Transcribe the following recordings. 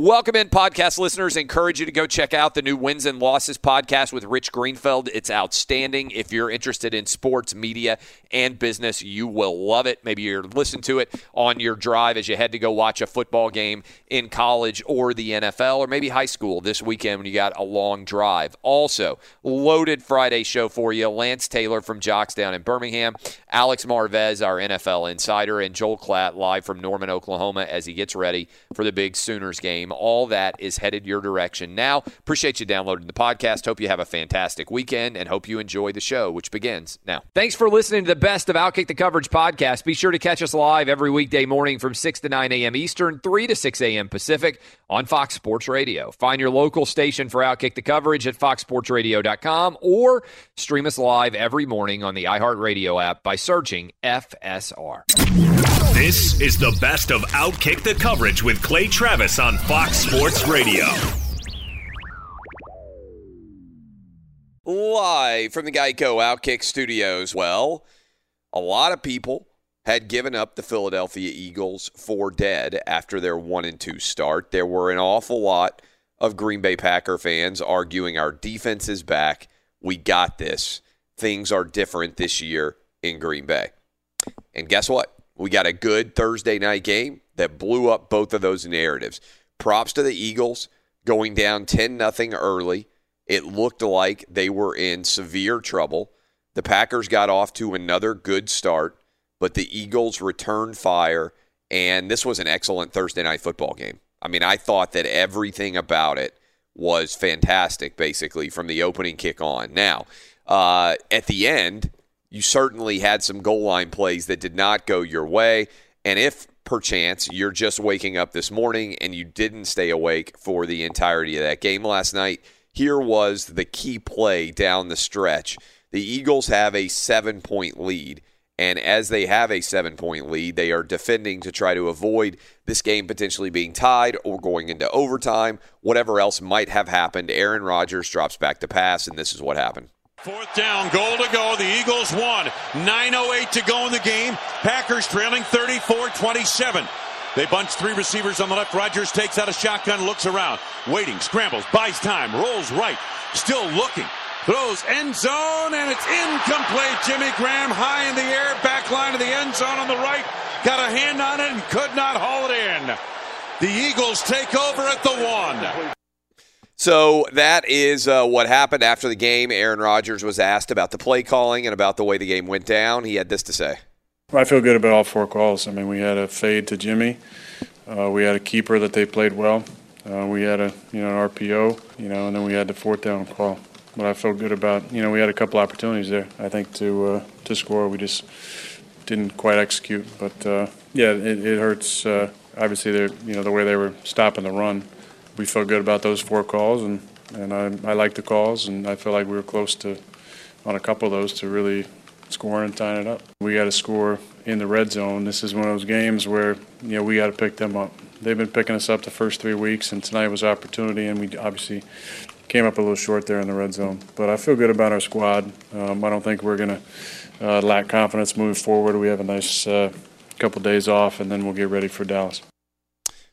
Welcome in, podcast listeners. Encourage you to go check out the new Wins and Losses podcast with Rich Greenfield. It's outstanding. If you're interested in sports, media, and business, you will love it. Maybe you're listening to it on your drive as you head to go watch a football game in college or the NFL or maybe high school this weekend when you got a long drive. Also, loaded Friday show for you. Lance Taylor from JOX down in Birmingham, Alex Marvez, our NFL insider, and Joel Klatt live from Norman, Oklahoma as he gets ready for the big Sooners game. All that is headed your direction now. Appreciate you downloading the podcast. Hope you have a fantastic weekend and hope you enjoy the show, which begins now. Thanks for listening to the best of Outkick the Coverage podcast. Be sure to catch us live every weekday morning from 6 to 9 a.m. Eastern, 3 to 6 a.m. Pacific on Fox Sports Radio. Find your local station for Outkick the Coverage at foxsportsradio.com or stream us live every morning on the iHeartRadio app by searching FSR. This is the best of Outkick the Coverage with Clay Travis on Fox Sports Radio. Live from the Geico Outkick Studios. Well, a lot of people had given up the Philadelphia Eagles for dead after their 1 and 2 start. There were an awful lot of Green Bay Packer fans arguing our defense is back. We got this. Things are different this year in Green Bay. And guess what? We got a good Thursday night game that blew up both of those narratives. Props to the Eagles going down 10 nothing early. It looked like they were in severe trouble. The Packers got off to another good start, but the Eagles returned fire, and this was an excellent Thursday night football game. I mean, I thought that everything about it was fantastic, basically, from the opening kick on. Now, uh, at the end, you certainly had some goal line plays that did not go your way. And if perchance you're just waking up this morning and you didn't stay awake for the entirety of that game last night, here was the key play down the stretch. The Eagles have a seven point lead. And as they have a seven point lead, they are defending to try to avoid this game potentially being tied or going into overtime. Whatever else might have happened, Aaron Rodgers drops back to pass, and this is what happened. Fourth down, goal to go. The Eagles won. 9.08 to go in the game. Packers trailing 34 27. They bunch three receivers on the left. Rodgers takes out a shotgun, looks around, waiting, scrambles, buys time, rolls right, still looking, throws end zone, and it's incomplete. Jimmy Graham high in the air, back line of the end zone on the right, got a hand on it and could not haul it in. The Eagles take over at the one. So that is uh, what happened after the game. Aaron Rodgers was asked about the play calling and about the way the game went down. He had this to say. I feel good about all four calls. I mean, we had a fade to Jimmy. Uh, we had a keeper that they played well. Uh, we had a you know an RPO, you know, and then we had the fourth down call. But I felt good about you know we had a couple opportunities there. I think to uh, to score, we just didn't quite execute. But uh, yeah, it, it hurts. Uh, obviously, they you know the way they were stopping the run. We felt good about those four calls, and and I I like the calls, and I feel like we were close to on a couple of those to really scoring and tying it up. We got to score in the red zone. This is one of those games where you know we got to pick them up. They've been picking us up the first three weeks, and tonight was opportunity, and we obviously came up a little short there in the red zone. But I feel good about our squad. Um, I don't think we're going to uh, lack confidence moving forward. We have a nice uh, couple days off, and then we'll get ready for Dallas.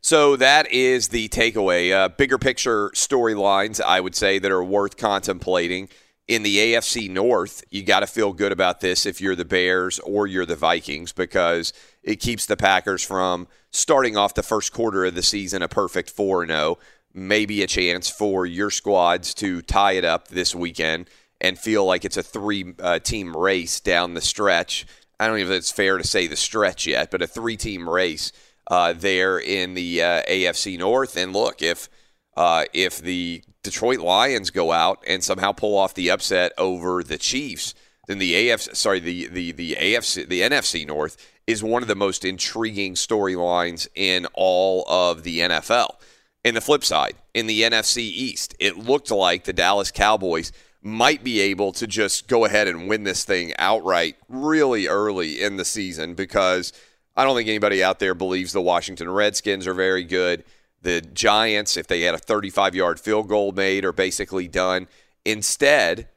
So that is the takeaway. Uh, bigger picture storylines, I would say, that are worth contemplating in the AFC North, you got to feel good about this if you're the Bears or you're the Vikings because it keeps the Packers from starting off the first quarter of the season a perfect 4 0. Maybe a chance for your squads to tie it up this weekend and feel like it's a three uh, team race down the stretch. I don't even know if it's fair to say the stretch yet, but a three team race uh, there in the uh, AFC North. And look, if uh, if the Detroit Lions go out and somehow pull off the upset over the Chiefs, then the AFC, sorry, the the the AFC, the NFC North is one of the most intriguing storylines in all of the NFL. In the flip side, in the NFC East, it looked like the Dallas Cowboys might be able to just go ahead and win this thing outright really early in the season because I don't think anybody out there believes the Washington Redskins are very good. The Giants, if they had a 35 yard field goal made, are basically done. Instead,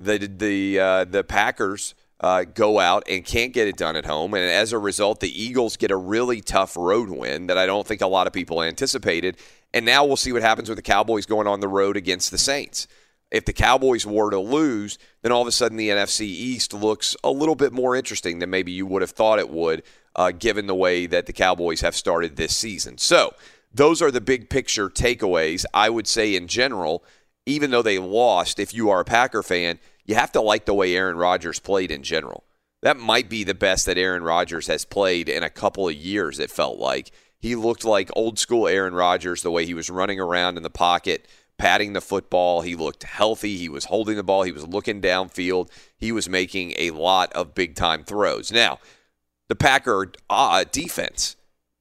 the the uh, the Packers uh, go out and can't get it done at home, and as a result, the Eagles get a really tough road win that I don't think a lot of people anticipated. And now we'll see what happens with the Cowboys going on the road against the Saints. If the Cowboys were to lose, then all of a sudden the NFC East looks a little bit more interesting than maybe you would have thought it would, uh, given the way that the Cowboys have started this season. So those are the big picture takeaways. I would say in general, even though they lost, if you are a Packer fan, you have to like the way Aaron Rodgers played in general. That might be the best that Aaron Rodgers has played in a couple of years, it felt like. He looked like old school Aaron Rodgers, the way he was running around in the pocket, patting the football. He looked healthy. He was holding the ball. He was looking downfield. He was making a lot of big time throws. Now, the Packer uh, defense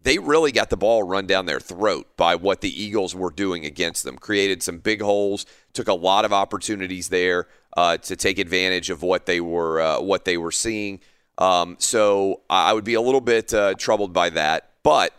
they really got the ball run down their throat by what the Eagles were doing against them. Created some big holes, took a lot of opportunities there uh, to take advantage of what they were uh, what they were seeing. Um, so I would be a little bit uh, troubled by that. But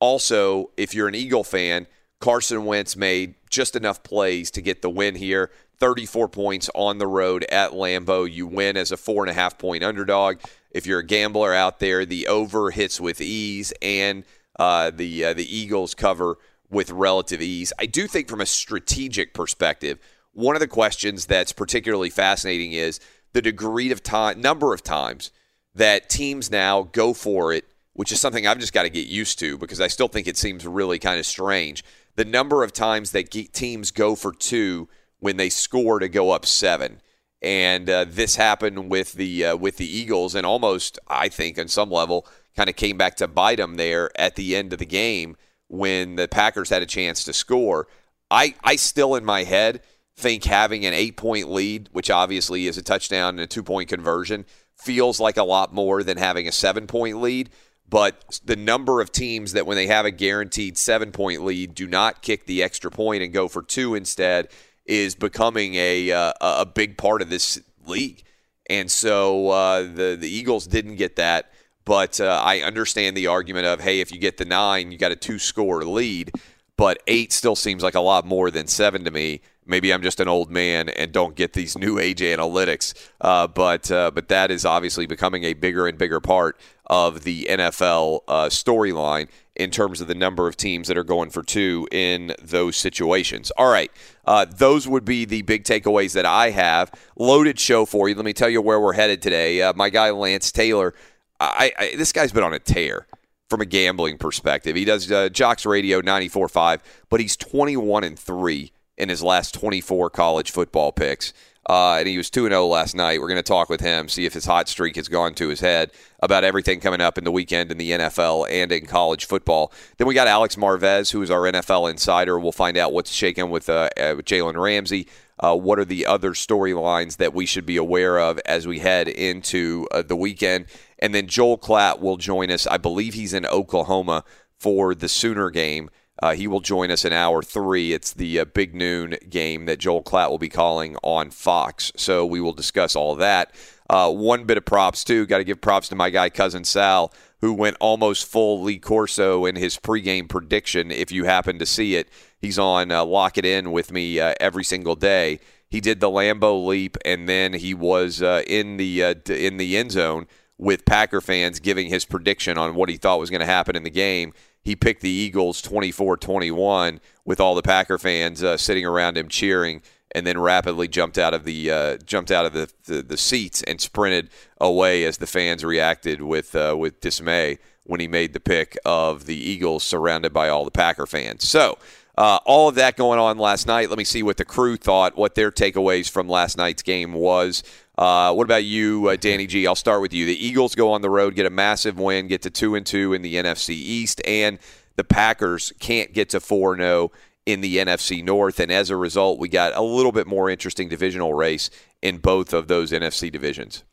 also, if you're an Eagle fan, Carson Wentz made just enough plays to get the win here. 34 points on the road at Lambeau. You win as a four and a half point underdog. If you're a gambler out there, the over hits with ease, and uh, the uh, the Eagles cover with relative ease. I do think, from a strategic perspective, one of the questions that's particularly fascinating is the degree of time, number of times that teams now go for it, which is something I've just got to get used to because I still think it seems really kind of strange. The number of times that teams go for two when they score to go up seven and uh, this happened with the uh, with the Eagles, and almost I think on some level kind of came back to bite them there at the end of the game when the Packers had a chance to score. I I still in my head think having an eight point lead, which obviously is a touchdown and a two point conversion, feels like a lot more than having a seven point lead. But the number of teams that when they have a guaranteed seven point lead do not kick the extra point and go for two instead is becoming a uh, a big part of this league. And so uh, the the Eagles didn't get that, but uh, I understand the argument of hey, if you get the nine, you got a two score lead, but eight still seems like a lot more than seven to me. Maybe I'm just an old man and don't get these new age analytics, uh, but uh, but that is obviously becoming a bigger and bigger part of the NFL uh, storyline in terms of the number of teams that are going for two in those situations. All right, uh, those would be the big takeaways that I have. Loaded show for you. Let me tell you where we're headed today. Uh, my guy Lance Taylor, I, I, this guy's been on a tear from a gambling perspective. He does uh, JOX Radio 94.5, but he's 21 and three in his last 24 college football picks. Uh, and he was 2 0 last night. We're going to talk with him, see if his hot streak has gone to his head about everything coming up in the weekend in the NFL and in college football. Then we got Alex Marvez, who is our NFL insider. We'll find out what's shaking with, uh, uh, with Jalen Ramsey. Uh, what are the other storylines that we should be aware of as we head into uh, the weekend? And then Joel Klatt will join us. I believe he's in Oklahoma for the Sooner game. Uh, he will join us in hour three. It's the uh, big noon game that Joel Klatt will be calling on Fox. So we will discuss all that. Uh, one bit of props, too. Got to give props to my guy, Cousin Sal, who went almost full Lee Corso in his pregame prediction. If you happen to see it, he's on uh, Lock It In with me uh, every single day. He did the Lambeau leap, and then he was uh, in the in the end zone with Packer fans giving his prediction on what he thought was going to happen in the game he picked the Eagles 24-21 with all the Packer fans uh, sitting around him cheering and then rapidly jumped out of the uh, jumped out of the, the, the, seats and sprinted away as the fans reacted with uh, with dismay when he made the pick of the Eagles surrounded by all the Packer fans. So uh, all of that going on last night. Let me see what the crew thought, what their takeaways from last night's game was. Uh, what about you, uh, Danny G? I'll start with you. The Eagles go on the road, get a massive win, get to two and two in the NFC East, and the Packers can't get to four zero in the NFC North, and as a result, we got a little bit more interesting divisional race in both of those NFC divisions.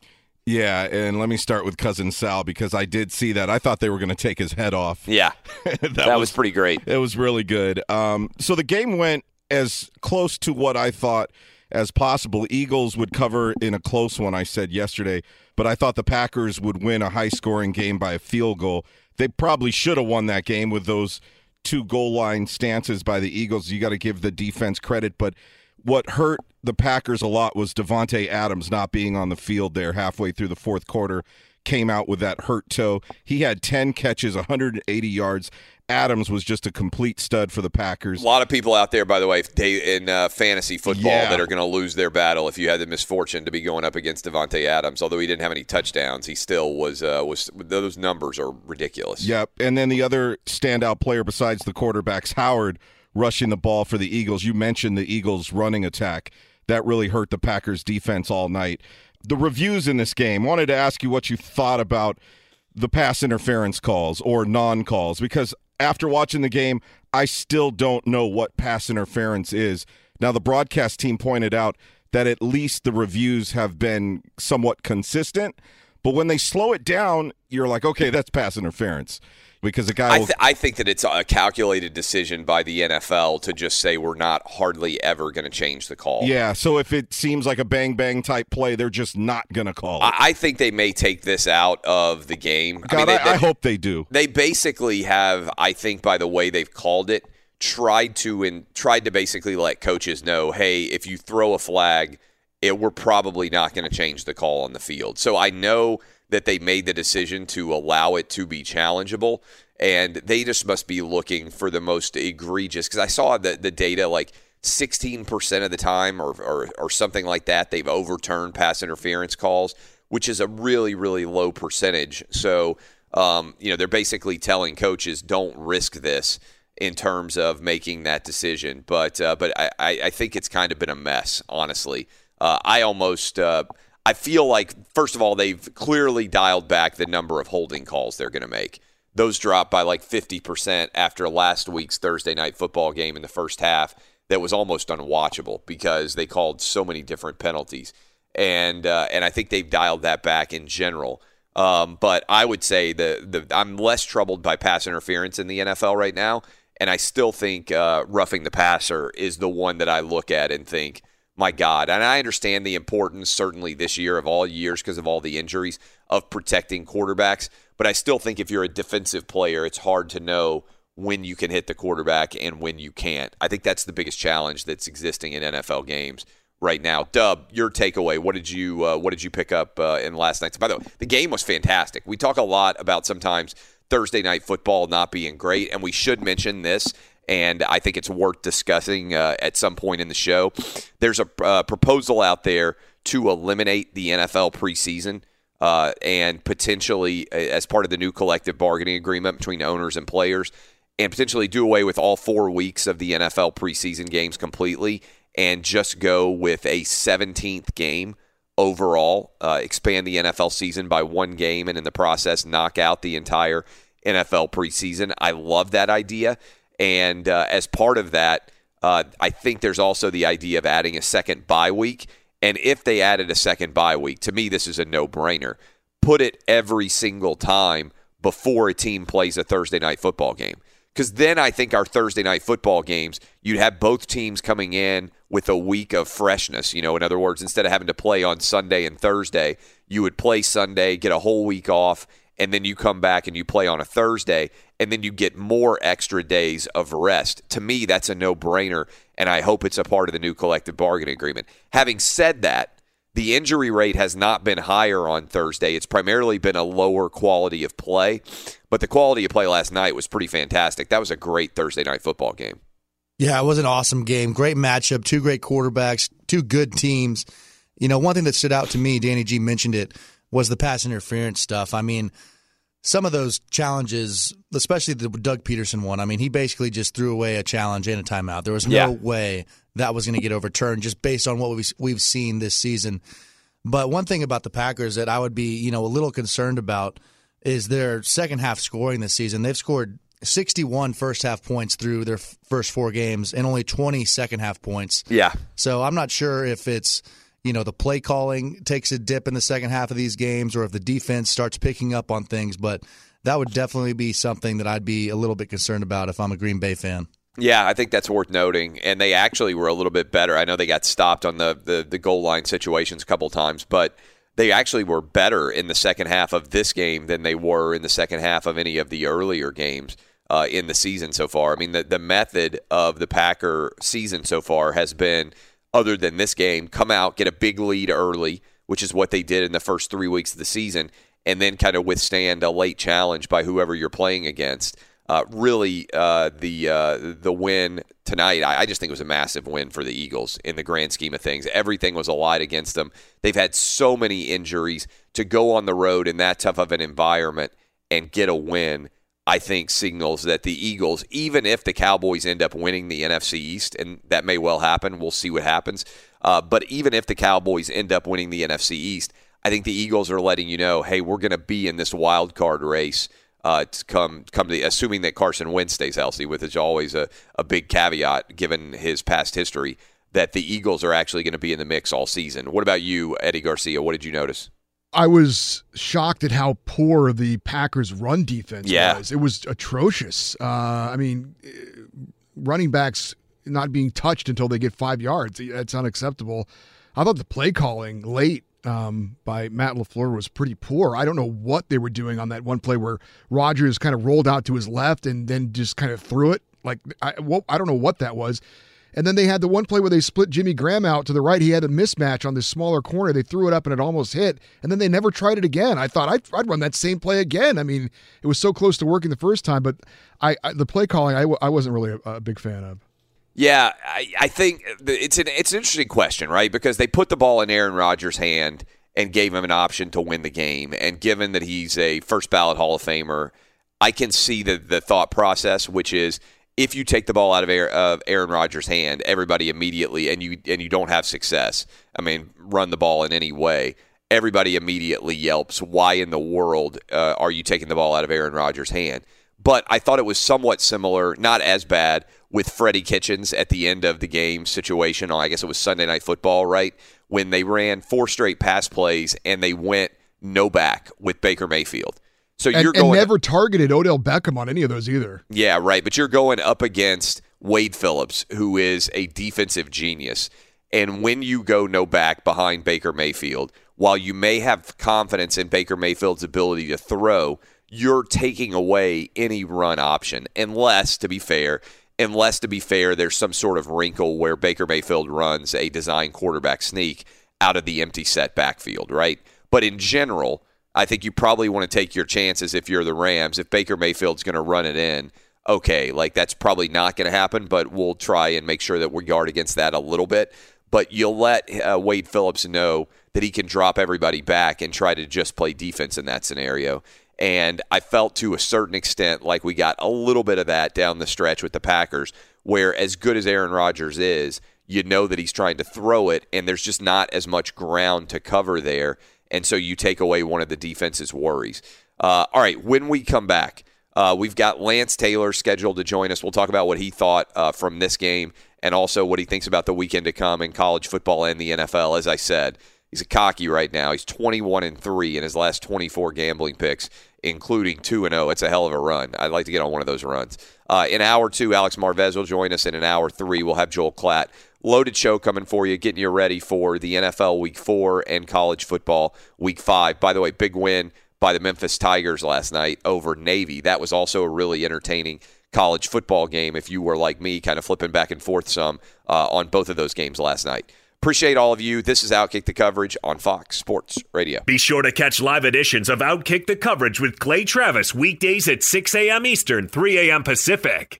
Yeah, and let me start with cousin Sal because I did see that. I thought they were going to take his head off. Yeah, that, that was, was, pretty great. It was really good. Um, so the game went as close to what I thought as possible. Eagles would cover in a close one. I said yesterday, but I thought the Packers would win a high-scoring game by a field goal. They probably should have won that game with those two goal line stances by the Eagles. You got to give the defense credit, but what hurt the Packers a lot was Davante Adams not being on the field there halfway through the fourth quarter. Came out with that hurt toe. He had 10 catches, 180 yards. Adams was just a complete stud for the Packers. A lot of people out there, by the way, in uh, fantasy football yeah. that are going to lose their battle if you had the misfortune to be going up against Davante Adams. Although he didn't have any touchdowns, he still was uh, was those numbers are ridiculous. Yep. And then the other standout player besides the quarterbacks, Howard, rushing the ball for the Eagles. You mentioned the Eagles' running attack. That really hurt the Packers' defense all night. The reviews in this game, wanted to ask you what you thought about the pass interference calls or non calls because after watching the game, I still don't know what pass interference is. Now, the broadcast team pointed out that at least the reviews have been somewhat consistent, but when they slow it down, you're like, okay, that's pass interference because a guy. I, th- I, think that it's a calculated decision by the NFL to just say we're not hardly ever going to change the call. Yeah, so if it seems like a bang bang type play, they're just not going to call it. I, I, think they may take this out of the game. God, I, mean, they, they, I hope they do. They basically have, I think, by the way they've called it, tried to and tried to basically let coaches know, hey, if you throw a flag, it, we're probably not going to change the call on the field. So I know that they made the decision to allow it to be challengeable. And they just must be looking for the most egregious. Because I saw the, the data like 16% of the time or, or, or something like that, they've overturned pass interference calls, which is a really, really low percentage. So, um, you know, they're basically telling coaches don't risk this in terms of making that decision. But uh, but I, I think it's kind of been a mess, honestly. Uh, I almost. Uh, I feel like, first of all, they've clearly dialed back the number of holding calls they're going to make. Those dropped by like 50% after last week's Thursday night football game in the first half that was almost unwatchable because they called so many different penalties. And, uh, and I think they've dialed that back in general. Um, but I would say the, the I'm less troubled by pass interference in the NFL right now. And I still think uh, roughing the passer is the one that I look at and think – my God. And I understand the importance, certainly this year of all years because of all the injuries, of protecting quarterbacks. But I still think if you're a defensive player, it's hard to know when you can hit the quarterback and when you can't. I think that's the biggest challenge that's existing in NFL games right now. Dub, your takeaway. What did you uh, What did you pick up uh, in last night's? By the way, the game was fantastic. We talk a lot about sometimes Thursday night football not being great, and we should mention this and I think it's worth discussing uh, at some point in the show. There's a uh, proposal out there to eliminate the NFL preseason uh, and potentially, as part of the new collective bargaining agreement between owners and players, and potentially do away with all four weeks of the NFL preseason games completely and just go with a 17th game overall, uh, expand the NFL season by one game, and in the process, knock out the entire NFL preseason. I love that idea. And uh, as part of that, uh, I think there's also the idea of adding a second bye week. And if they added a second bye week, to me, this is a no brainer. Put it every single time before a team plays a Thursday night football game. Because then I think our Thursday night football games, you'd have both teams coming in with a week of freshness. You know, in other words, instead of having to play on Sunday and Thursday, you would play Sunday, get a whole week off, and then you come back and you play on a Thursday, and then you get more extra days of rest. To me, that's a no brainer, and I hope it's a part of the new collective bargaining agreement. Having said that, the injury rate has not been higher on Thursday. It's primarily been a lower quality of play, but the quality of play last night was pretty fantastic. That was a great Thursday night football game. Yeah, it was an awesome game. Great matchup. Two great quarterbacks. Two good teams. You know, one thing that stood out to me, Danny G mentioned it, was the pass interference stuff. I mean, some of those challenges, especially the Doug Pederson one, I mean, he basically just threw away a challenge and a timeout. There was no Yeah. way that was going to get overturned just based on what we've, we've seen this season. But one thing about the Packers that I would be, you know, a little concerned about is their second half scoring this season. They've scored 61 first half points through their f- first four games and only 20 second half points. Yeah. So I'm not sure if it's you know the play calling takes a dip in the second half of these games or if the defense starts picking up on things, but that would definitely be something that I'd be a little bit concerned about if I'm a Green Bay fan. Yeah, I think that's worth noting. And they actually were a little bit better. I know they got stopped on the, the, the goal line situations a couple times, but they actually were better in the second half of this game than they were in the second half of any of the earlier games uh, in the season so far. I mean, the, the method of the Packer season so far has been, other than this game, come out, get a big lead early, which is what they did in the first three weeks of the season, and then kind of withstand a late challenge by whoever you're playing against. Uh, really, uh, the uh, the win tonight, I, I just think it was a massive win for the Eagles in the grand scheme of things. Everything was allied against them. They've had so many injuries to go on the road in that tough of an environment and get a win. I think signals that the Eagles, even if the Cowboys end up winning the NFC East, and that may well happen, we'll see what happens. Uh, but even if the Cowboys end up winning the NFC East, I think the Eagles are letting you know, hey, we're going to be in this wild card race uh, to come come to the, assuming that Carson Wentz stays healthy, which is always a, a big caveat given his past history. That the Eagles are actually going to be in the mix all season. What about you, Eddie Garcia? What did you notice? I was shocked at how poor the Packers' run defense Yeah. was. It was atrocious. Uh, I mean, eh, running backs not being touched until they get five yards. That's unacceptable. I thought the play calling late um, by Matt LaFleur was pretty poor. I don't know what they were doing on that one play where Rodgers kind of rolled out to his left and then just kind of threw it. Like, I, what, I don't know what that was. And then they had the one play where they split Jimmy Graham out to the right. He had a mismatch on this smaller corner. They threw it up and it almost hit. And then they never tried it again. I thought I'd, I'd run that same play again. I mean, it was so close to working the first time, but I, I the play calling I, wasn't really a, a big fan of. Yeah, I, I think it's an it's an interesting question, right? Because they put the ball in Aaron Rodgers' hand and gave him an option to win the game. And given that he's a first ballot Hall of Famer, I can see the the thought process, which is if you take the ball out of Aaron, Rodgers' hand, everybody immediately and you and you don't have success. I mean, run the ball in any way. Everybody immediately yelps, "Why in the world uh, are you taking the ball out of Aaron Rodgers' hand?" But I thought it was somewhat similar, not as bad, with Freddie Kitchens at the end of the game situation. I guess it was Sunday Night Football, right? When they ran four straight pass plays and they went no back with Baker Mayfield. So And, you're and going never targeted Odell Beckham on any of those either. yeah, right. But you're going up against Wade Phillips, who is a defensive genius. And when you go no back behind Baker Mayfield, while you may have confidence in Baker Mayfield's ability to throw, you're taking away any run option. Unless, to be fair, unless to be fair, there's some sort of wrinkle where Baker Mayfield runs a design quarterback sneak out of the empty set backfield, right? But in general, I think you probably want to take your chances if you're the Rams. If Baker Mayfield's going to run it in, okay, like that's probably not going to happen, but we'll try and make sure that we guard against that a little bit. But you'll let uh, Wade Phillips know that he can drop everybody back and try to just play defense in that scenario. And I felt to a certain extent like we got a little bit of that down the stretch with the Packers, where as good as Aaron Rodgers is, you know that he's trying to throw it, and there's just not as much ground to cover there. And so you take away one of the defense's worries. Uh, all right, when we come back, uh, we've got Lance Taylor scheduled to join us. We'll talk about what he thought uh, from this game and also what he thinks about the weekend to come in college football and the NFL. As I said, he's a cocky right now. He's 21 and 3 in his last 24 gambling picks, including 2 and 0. It's a hell of a run. I'd like to get on one of those runs. Uh, in hour two, Alex Marvez will join us. In hour three, we'll have Joel Klatt. Loaded show coming for you, getting you ready for the NFL week four and college football week five. By the way, big win by the Memphis Tigers last night over Navy. That was also a really entertaining college football game if you were like me, kind of flipping back and forth some uh, on both of those games last night. Appreciate all of you. This is Outkick the Coverage on Fox Sports Radio. Be sure to catch live editions of Outkick the Coverage with Clay Travis weekdays at 6 a.m. Eastern, 3 a.m. Pacific.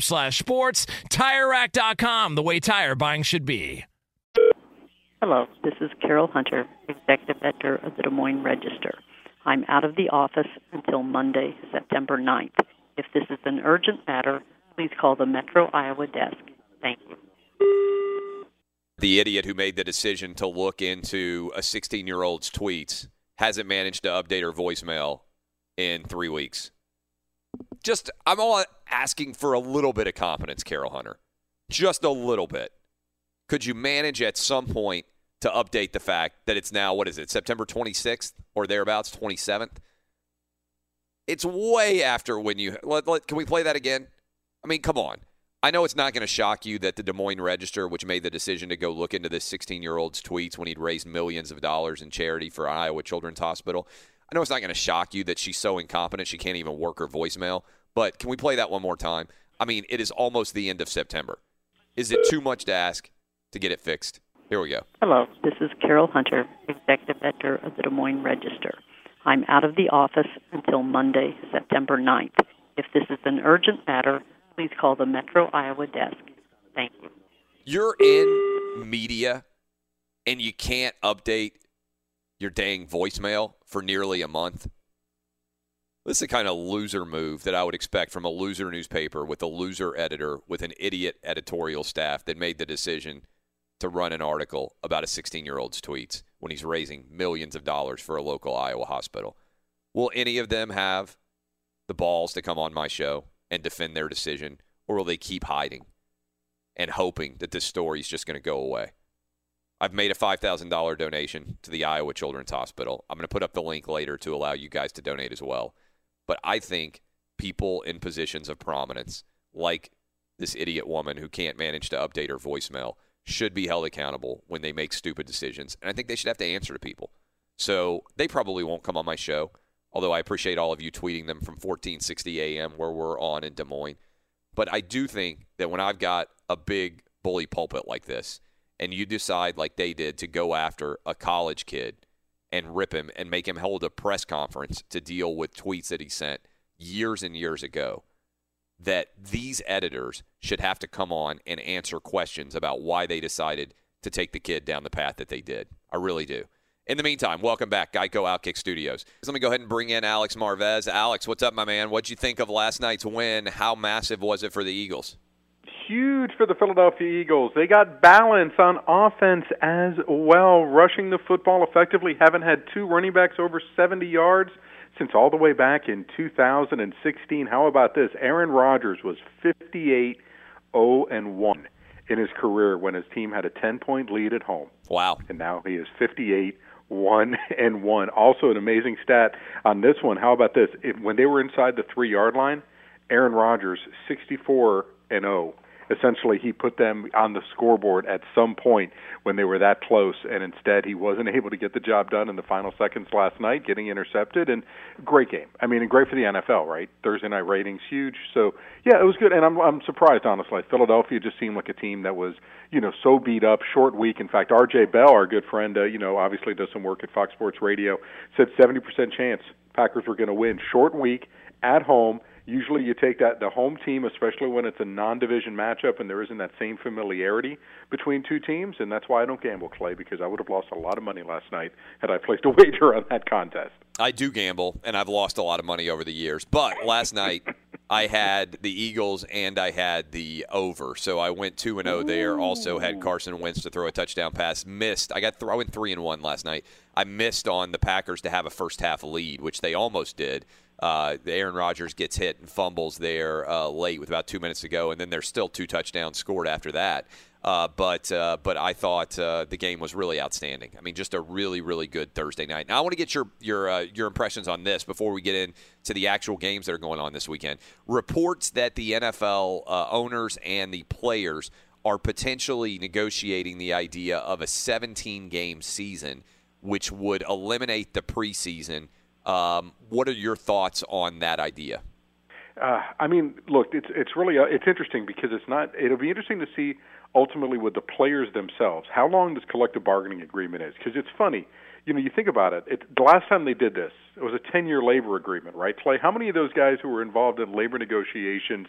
slash sports. TireRack.com, the way tire buying should be. Hello, this is Carol Hunter, Executive Editor of the Des Moines Register. I'm out of the office until Monday, September 9th. If this is an urgent matter, please call the Metro Iowa desk. Thank you. The idiot who made the decision to look into a 16 year old's tweets hasn't managed to update her voicemail in three weeks. Just, I'm all asking for a little bit of confidence, Carol Hunter. Just a little bit. Could you manage at some point to update the fact that it's now, what is it, September 26th or thereabouts, 27th? It's way after when you. Let, let, can we play that again? I mean, come on. I know it's not going to shock you that the Des Moines Register, which made the decision to go look into this 16 year old's tweets when he'd raised millions of dollars in charity for Iowa Children's Hospital, I know it's not going to shock you that she's so incompetent she can't even work her voicemail. But can we play that one more time? I mean, it is almost the end of September. Is it too much to ask to get it fixed? Here we go. Hello, this is Carol Hunter, Executive Editor of the Des Moines Register. I'm out of the office until Monday, September 9th. If this is an urgent matter, please call the Metro Iowa desk. Thank you. You're in media and you can't update your dang voicemail for nearly a month. This is the kind of loser move that I would expect from a loser newspaper with a loser editor with an idiot editorial staff that made the decision to run an article about a 16 year old's tweets when he's raising millions of dollars for a local Iowa hospital. Will any of them have the balls to come on my show and defend their decision, or will they keep hiding and hoping that this story is just going to go away? I've made a $5,000 donation to the Iowa Children's Hospital. I'm going to put up the link later to allow you guys to donate as well. But I think people in positions of prominence, like this idiot woman who can't manage to update her voicemail, should be held accountable when they make stupid decisions. And I think they should have to answer to people. So they probably won't come on my show, although I appreciate all of you tweeting them from 1460 a.m. where we're on in Des Moines. But I do think that when I've got a big bully pulpit like this, and you decide, like they did, to go after a college kid and rip him and make him hold a press conference to deal with tweets that he sent years and years ago, that these editors should have to come on and answer questions about why they decided to take the kid down the path that they did. I really do. In the meantime, welcome back, Geico Outkick Studios. Let me go ahead and bring in Alex Marvez. Alex, what's up, my man? What'd you think of last night's win? How massive was it for the Eagles? Huge for the Philadelphia Eagles. They got balance on offense as well, rushing the football effectively. Haven't had two running backs over 70 yards since all the way back in 2016. How about this? Aaron Rodgers was 58 0 and 1 in his career when his team had a 10 point lead at home. Wow. And now he is 58 1 and 1. Also an amazing stat on this one. How about this? When they were inside the 3 yard line, Aaron Rodgers 64 and 0 essentially he put them on the scoreboard at some point when they were that close and instead he wasn't able to get the job done in the final seconds last night getting intercepted and great game. I mean great for the nfl right? Thursday night ratings huge. So yeah it was good and i'm i'm surprised honestly. Philadelphia just seemed like a team that was you know so beat up short week. In fact rj bell our good friend uh, you know obviously does some work at fox sports radio said 70% chance packers were going to win. Short week at home Usually, you take that the home team, especially when it's a non-division matchup and there isn't that same familiarity between two teams, and that's why I don't gamble, Clay, because I would have lost a lot of money last night had I placed a wager on that contest. I do gamble, and I've lost a lot of money over the years. But last night, I had the Eagles and I had the over, so I went two and zero there. Also had Carson Wentz to throw a touchdown pass. Missed. I got th- I went three and one last night. I missed on the Packers to have a first half lead, which they almost did. Uh, Aaron Rodgers gets hit and fumbles there uh, late with about two minutes to go, and then there's still two touchdowns scored after that. Uh, but uh, but I thought uh, the game was really outstanding. I mean, just a really really good Thursday night. Now I want to get your your uh, your impressions on this before we get into the actual games that are going on this weekend. Reports that the NFL owners and the players are potentially negotiating the idea of a 17 game season, which would eliminate the preseason. Um, what are your thoughts on that idea? Uh, I mean, look, it's it's really uh, it's interesting because it's not. It'll be interesting to see ultimately with the players themselves how long this collective bargaining agreement is. Because it's funny, you know, you think about it. it. The last time they did this, it was a 10-year labor agreement, right? Clay, how many of those guys who were involved in labor negotiations,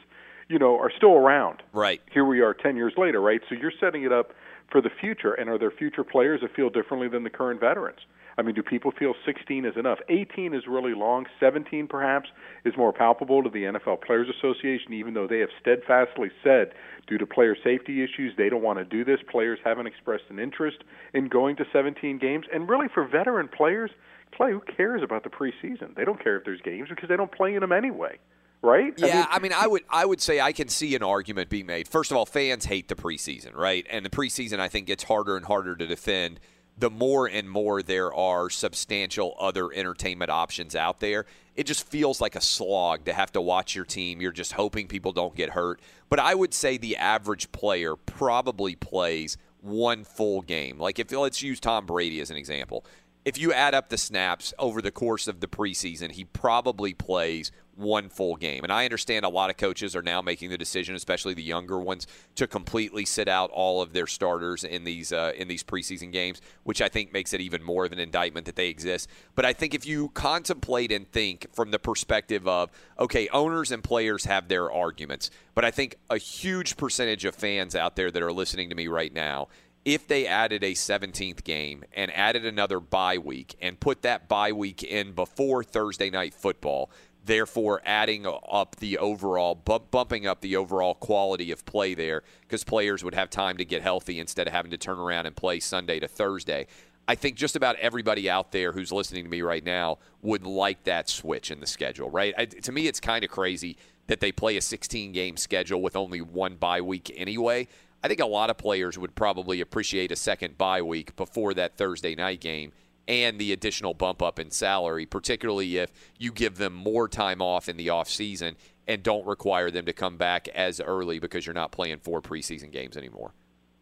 you know, are still around? Right. Here we are 10 years later, right? So you're setting it up for the future, and are there future players that feel differently than the current veterans? I mean, do people feel 16 is enough? 18 is really long. 17 perhaps is more palpable to the NFL Players Association, even though they have steadfastly said, due to player safety issues, they don't want to do this. Players haven't expressed an interest in going to 17 games. And really, for veteran players, Clay, who cares about the preseason? They don't care if there's games because they don't play in them anyway right? Yeah, I mean, I mean, I would I would say I can see an argument being made. First of all, fans hate the preseason, right? And the preseason I think gets harder and harder to defend the more and more there are substantial other entertainment options out there. It just feels like a slog to have to watch your team. You're just hoping people don't get hurt. But I would say the average player probably plays one full game. Like if let's use Tom Brady as an example. If you add up the snaps over the course of the preseason, he probably plays one full game. And I understand a lot of coaches are now making the decision, especially the younger ones, to completely sit out all of their starters in these uh, in these preseason games, which I think makes it even more of an indictment that they exist. But I think if you contemplate and think from the perspective of okay, owners and players have their arguments, but I think a huge percentage of fans out there that are listening to me right now if they added a 17th game and added another bye week and put that bye week in before Thursday night football, therefore adding up the overall bump, bumping up the overall quality of play there because players would have time to get healthy instead of having to turn around and play Sunday to Thursday. I think just about everybody out there who's listening to me right now would like that switch in the schedule, right? I, to me, it's kind of crazy that they play a 16 game schedule with only one bye week anyway. I think a lot of players would probably appreciate a second bye week before that Thursday night game and the additional bump up in salary, particularly if you give them more time off in the off season and don't require them to come back as early because you're not playing four preseason games anymore.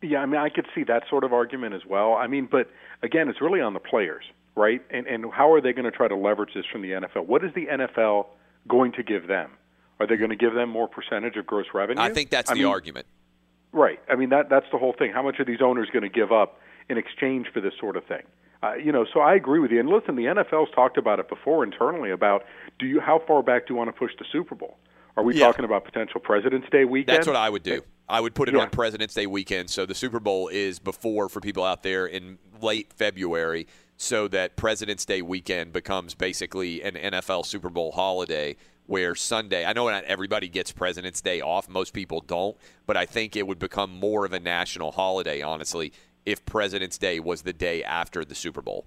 Yeah, I mean, I could see that sort of argument as well. I mean, but again, it's really on the players, right? And and how are they going to try to leverage this from the NFL? What is the NFL going to give them? Are they going to give them more percentage of gross revenue? I think that's I the mean, argument. Right. I mean, that that's the whole thing. How much are these owners going to give up in exchange for this sort of thing? Uh, you know, so I agree with you. And listen, the NFL's talked about it before internally about do you how far back do you want to push the Super Bowl? Are we Yeah. talking about potential President's Day weekend? That's what I would do. I would put it Yeah. on President's Day weekend. So the Super Bowl is before for people out there in late February, so that President's Day weekend becomes basically an NFL Super Bowl holiday. Where Sunday, I know not everybody gets President's Day off, most people don't, but I think it would become more of a national holiday, honestly, if President's Day was the day after the Super Bowl.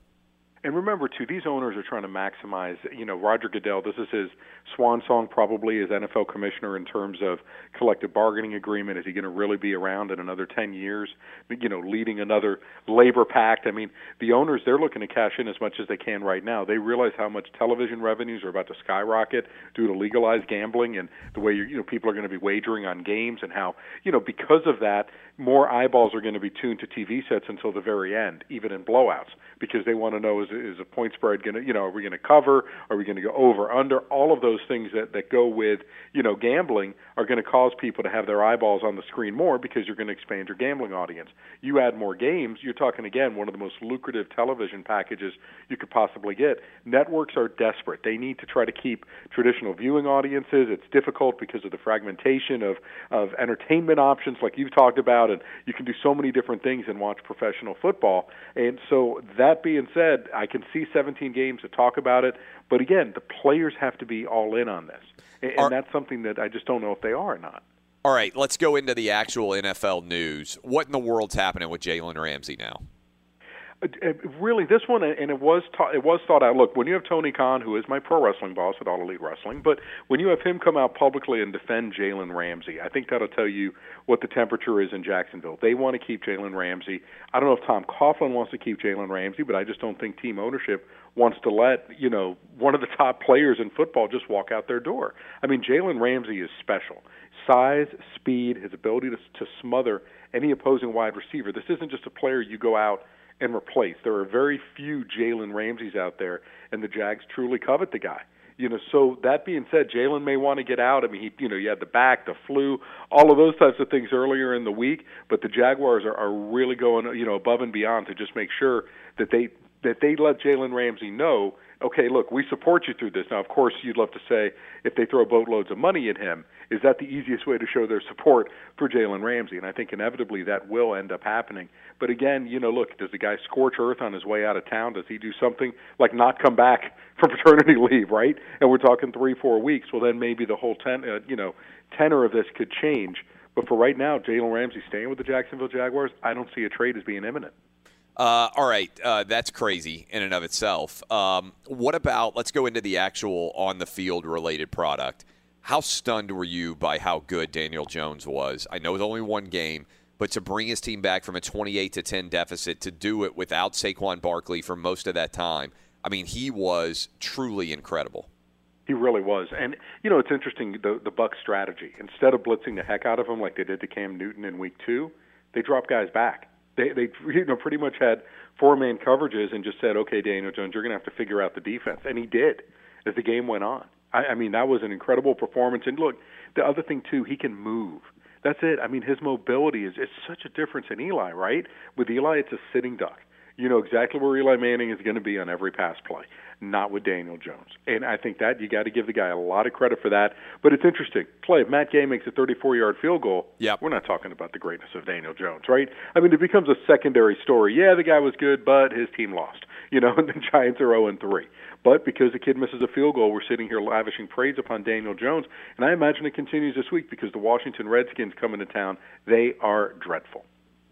And remember, too, these owners are trying to maximize. You know, Roger Goodell. This is his swan song, probably as NFL commissioner in terms of collective bargaining agreement. Is he going to really be around in another ten years? You know, leading another labor pact. I mean, the owners they're looking to cash in as much as they can right now. They realize how much television revenues are about to skyrocket due to legalized gambling and the way you know people are going to be wagering on games and how you know because of that more eyeballs are going to be tuned to TV sets until the very end, even in blowouts, because they want to know is is a point spread going to you know are we going to cover, are we going to go over under? All of those things that that go with you know gambling are going to cause people to have their eyeballs on the screen more because you're going to expand your gambling audience. You add more games, you're talking again one of the most lucrative television packages you could possibly get. Networks are desperate. They need to try to keep traditional viewing audiences. It's difficult because of the fragmentation of of entertainment options like you've talked about and you can do so many different things and watch professional football. And so that being said, I can see 17 games to talk about it, but again, the players have to be all in on this. And, and that's something that I just don't know if they are or not. All right, let's go into the actual NFL news. What in the world's happening with Jalen Ramsey now? Really this one and it was ta- it was thought out look when you have Tony Khan who is my pro wrestling boss at All Elite Wrestling but when you have him come out publicly and defend Jalen Ramsey I think that'll tell you what the temperature is in Jacksonville they want to keep Jalen Ramsey I don't know if Tom Coughlin wants to keep Jalen Ramsey but I just don't think team ownership wants to let you know one of the top players in football just walk out their door. I mean, Jalen Ramsey is special. Size, speed, his ability to, to smother any opposing wide receiver. This isn't just a player you go out and replace. There are very few Jalen Ramseys out there, and the Jags truly covet the guy. You know, so that being said, Jalen may want to get out. I mean, he, you know, you had the back, the flu, all of those types of things earlier in the week. But the Jaguars are, are really going, you know, above and beyond to just make sure that they that they let Jalen Ramsey know, okay, look, we support you through this. Now, of course, you'd love to say if they throw boatloads of money at him, is that the easiest way to show their support for Jalen Ramsey? And I think inevitably that will end up happening. But again, you know, look, does the guy scorch earth on his way out of town? Does he do something like not come back from paternity leave, right? And we're talking three, four weeks. Well, then maybe the whole ten, uh, you know, tenor of this could change. But for right now, Jalen Ramsey staying with the Jacksonville Jaguars, I don't see a trade as being imminent. Uh, all right, uh, that's crazy in and of itself. Um, what about? Let's go into the actual on the field related product. How stunned were you by how good Daniel Jones was? I know it's only one game, but to bring his team back from a 28 to 10 deficit to do it without Saquon Barkley for most of that time, I mean, he was truly incredible. He really was, and you know it's interesting the the Buck strategy. Instead of blitzing the heck out of him like they did to Cam Newton in Week Two, they dropped guys back. They they you know pretty much had four man coverages and just said, okay, Daniel Jones, you're going to have to figure out the defense, and he did as the game went on. I, I mean that was an incredible performance. And look, the other thing too, he can move. That's it. I mean his mobility is is such a difference in Eli, right? With Eli, it's a sitting duck. You know exactly where Eli Manning is going to be on every pass play not with Daniel Jones. And I think that you got to give the guy a lot of credit for that. But it's interesting. Clay, if Matt Gay makes a 34 yard field goal, yep. we're not talking about the greatness of Daniel Jones, right? I mean, it becomes a secondary story. Yeah, the guy was good, but his team lost. You know, and the Giants are 0 3. But because the kid misses a field goal, we're sitting here lavishing praise upon Daniel Jones. And I imagine it continues this week because the Washington Redskins come into town. They are dreadful.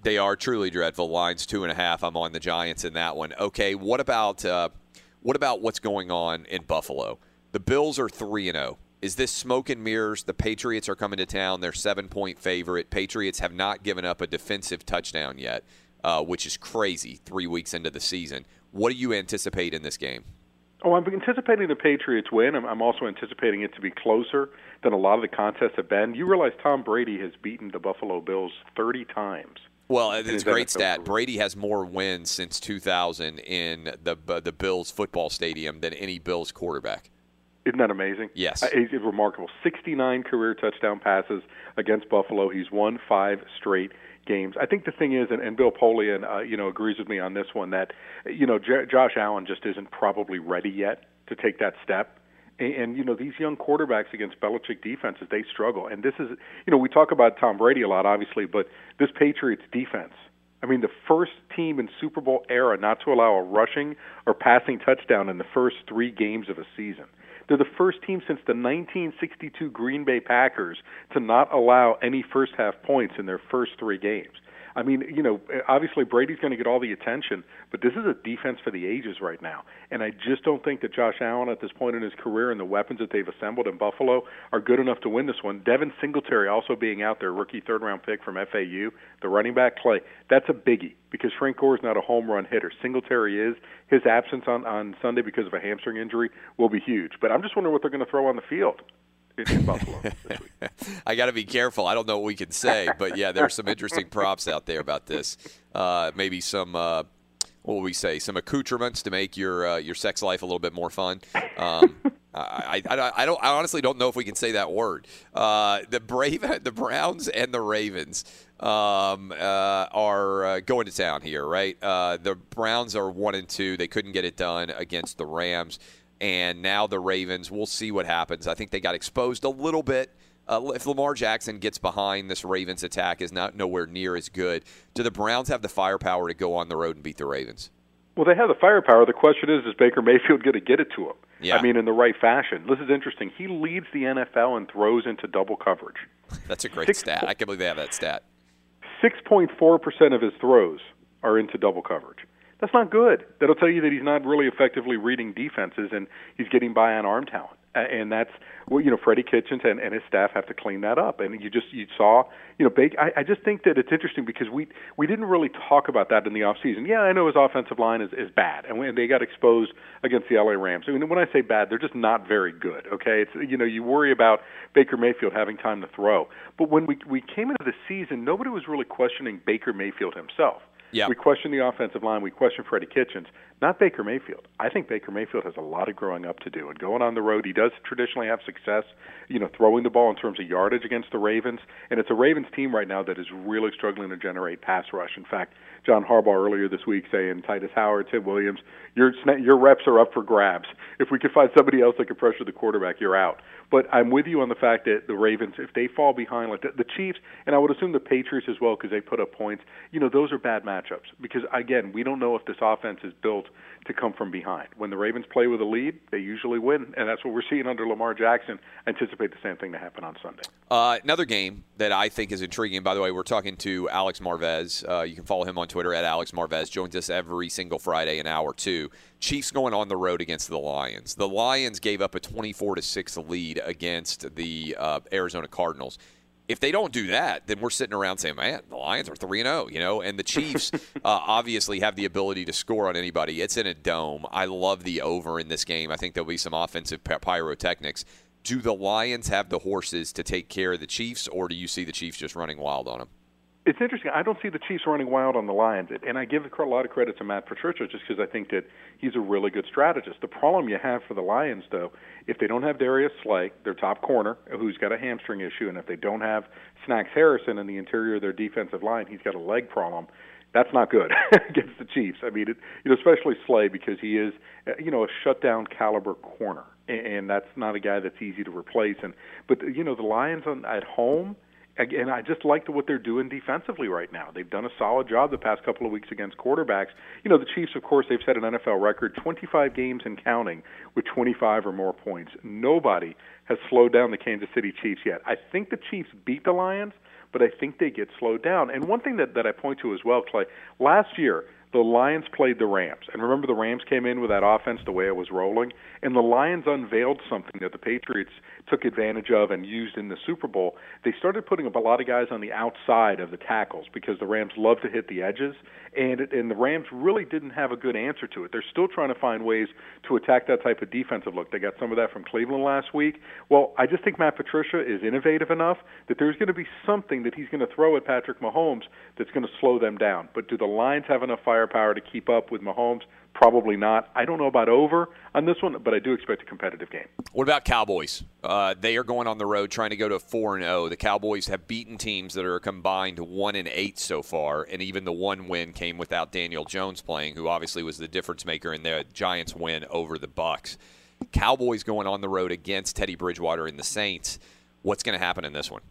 They are truly dreadful. Lines two and a half. I'm on the Giants in that one. Okay, what about uh, what about what's going on in Buffalo? The Bills are 3 and 0. Is this smoke and mirrors? The Patriots are coming to town. They're seven point favorite. Patriots have not given up a defensive touchdown yet, uh, which is crazy three weeks into the season. What do you anticipate in this game? Oh, I'm anticipating the Patriots win. I'm, I'm also anticipating it to be closer than a lot of the contests have been. You realize Tom Brady has beaten the Buffalo Bills 30 times. Well, it's a great stat. Brady has more wins since 2000 in the the Bills football stadium than any Bills quarterback. Isn't that amazing? Yes, uh, it's remarkable. 69 career touchdown passes against Buffalo. He's won five straight games. I think the thing is, and, and Bill Polian, uh, you know, agrees with me on this one that, you know, J- Josh Allen just isn't probably ready yet to take that step. And, and you know, these young quarterbacks against Belichick defenses, they struggle. And this is, you know, we talk about Tom Brady a lot, obviously, but this Patriots defense. I mean, the first team in Super Bowl era not to allow a rushing or passing touchdown in the first three games of a season. They're the first team since the 1962 Green Bay Packers to not allow any first half points in their first three games. I mean, you know, obviously Brady's going to get all the attention, but this is a defense for the ages right now. And I just don't think that Josh Allen at this point in his career and the weapons that they've assembled in Buffalo are good enough to win this one. Devin Singletary also being out there, rookie third round pick from FAU, the running back Clay. That's a biggie because Frank Gore is not a home run hitter. Singletary is. His absence on on Sunday because of a hamstring injury will be huge. But I'm just wondering what they're going to throw on the field in Buffalo I got to be careful. I don't know what we can say, but yeah, there there's some interesting props out there about this. Uh, maybe some. Uh, what will we say? Some accoutrements to make your uh, your sex life a little bit more fun. Um, I, I, I, don't. I honestly don't know if we can say that word. Uh, the Brave, the Browns, and the Ravens um, uh, are uh, going to town here, right? Uh, the Browns are one and two. They couldn't get it done against the Rams and now the Ravens. We'll see what happens. I think they got exposed a little bit. Uh, if Lamar Jackson gets behind, this Ravens attack is not nowhere near as good. Do the Browns have the firepower to go on the road and beat the Ravens? Well, they have the firepower. The question is, is Baker Mayfield going to get it to him? Yeah. I mean, in the right fashion. This is interesting. He leads the NFL and throws into double coverage. That's a great Six stat. I can't believe they have that stat. 6.4% of his throws are into double coverage. That's not good. That'll tell you that he's not really effectively reading defenses and he's getting by on arm talent. And that's well, you know, Freddie Kitchens and, and his staff have to clean that up. And you just you saw, you know, Baker. I, I just think that it's interesting because we we didn't really talk about that in the off season. Yeah, I know his offensive line is is bad, and when they got exposed against the LA Rams. I mean, when I say bad, they're just not very good. Okay, it's you know, you worry about Baker Mayfield having time to throw, but when we we came into the season, nobody was really questioning Baker Mayfield himself. We question the offensive line. We question Freddie Kitchens, not Baker Mayfield. I think Baker Mayfield has a lot of growing up to do. And going on the road, he does traditionally have success, you know, throwing the ball in terms of yardage against the Ravens. And it's a Ravens team right now that is really struggling to generate pass rush. In fact, John Harbaugh earlier this week saying Titus Howard, Tim Williams, your your reps are up for grabs. If we could find somebody else that could pressure the quarterback, you're out. But I'm with you on the fact that the Ravens, if they fall behind, like the, Chiefs, and I would assume the Patriots as well, because they put up points. You know, those are bad matchups. Because again, we don't know if this offense is built to come from behind. When the Ravens play with a lead, they usually win, and that's what we're seeing under Lamar Jackson. I anticipate the same thing to happen on Sunday. Uh, another game that I think is intriguing. By the way, we're talking to Alex Marvez. Uh, you can follow him on Twitter at Alex Marvez. Joins us every single Friday, an hour two. Chiefs going on the road against the Lions. The Lions gave up a 24 to six lead against the uh, Arizona Cardinals. If they don't do that, then we're sitting around saying, "Man, the Lions are three and zero," you know. And the Chiefs uh, obviously have the ability to score on anybody. It's in a dome. I love the over in this game. I think there'll be some offensive pyrotechnics. Do the Lions have the horses to take care of the Chiefs, or do you see the Chiefs just running wild on them? It's interesting. I don't see the Chiefs running wild on the Lions, and I give a lot of credit to Matt Patricia just because I think that he's a really good strategist. The problem you have for the Lions, though, if they don't have Darius Slay, their top corner, who's got a hamstring issue, and if they don't have Snacks Harrison in the interior of their defensive line, he's got a leg problem. That's not good against the Chiefs. I mean, it, you know, especially Slay because he is, uh, you know, a shutdown caliber corner, and, that's not a guy that's easy to replace. And but you know, the Lions on at home again, I just like what they're doing defensively right now. They've done a solid job the past couple of weeks against quarterbacks. You know, the Chiefs, of course, they've set an NFL record 25 games and counting with 25 or more points. Nobody has slowed down the Kansas City Chiefs yet. I think the Chiefs beat the Lions, but I think they get slowed down. And one thing that, that I point to as well, Clay, last year, the Lions played the Rams. And remember, the Rams came in with that offense the way it was rolling. And the Lions unveiled something that the Patriots took advantage of and used in the Super Bowl. They started putting up a lot of guys on the outside of the tackles because the Rams love to hit the edges. And, it, and the Rams really didn't have a good answer to it. They're still trying to find ways to attack that type of defensive look. They got some of that from Cleveland last week. Well, I just think Matt Patricia is innovative enough that there's going to be something that he's going to throw at Patrick Mahomes that's going to slow them down. But do the Lions have enough firepower to keep up with Mahomes? Probably not. I don't know about over on this one, but I do expect a competitive game. What about Cowboys? Uh, they are going on the road trying to go to four and zero. The Cowboys have beaten teams that are combined one and eight so far, and even the one win came without Daniel Jones playing, who obviously was the difference maker in the Giants' win over the Bucs. Cowboys going on the road against Teddy Bridgewater and the Saints. What's going to happen in this one?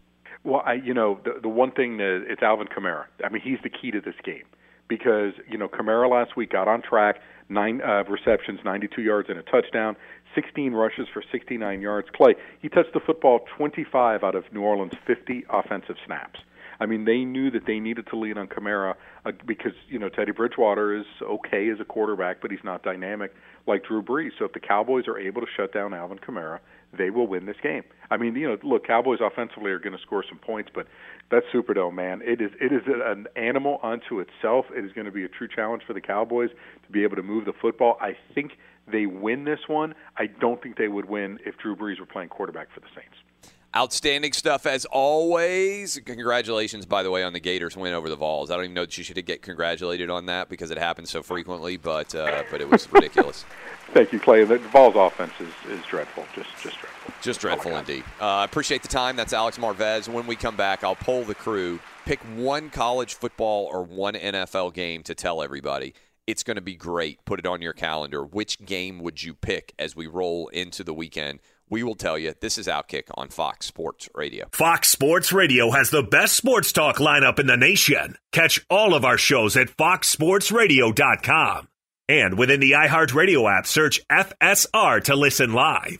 Well, I, you know, the the one thing that it's Alvin Kamara. I mean, he's the key to this game because you know Kamara last week got on track, nine uh, receptions, 92 yards and a touchdown, 16 rushes for 69 yards. Clay, he touched the football 25 out of New Orleans' 50 offensive snaps. I mean, they knew that they needed to lean on Kamara uh, because you know Teddy Bridgewater is okay as a quarterback, but he's not dynamic like Drew Brees. So if the Cowboys are able to shut down Alvin Kamara, they will win this game. I mean, you know, look, Cowboys offensively are going to score some points, but that Superdome, man, it is it is an animal unto itself. It is going to be a true challenge for the Cowboys to be able to move the football. I think they win this one. I don't think they would win if Drew Brees were playing quarterback for the Saints. Outstanding stuff as always. Congratulations, by the way, on the Gators win over the Vols. I don't even know that you should get congratulated on that because it happens so frequently, but uh, but it was ridiculous. Thank you, Clay. The Vols offense is, is dreadful, just just dreadful. Just dreadful indeed. I uh, appreciate the time. That's Alex Marvez. When we come back, I'll poll the crew. Pick one college football or one NFL game to tell everybody. It's going to be great. Put it on your calendar. Which game would you pick as we roll into the weekend? We will tell you. This is Outkick on Fox Sports Radio. Fox Sports Radio has the best sports talk lineup in the nation. Catch all of our shows at foxsportsradio.com. And within the iHeartRadio app, search FSR to listen live.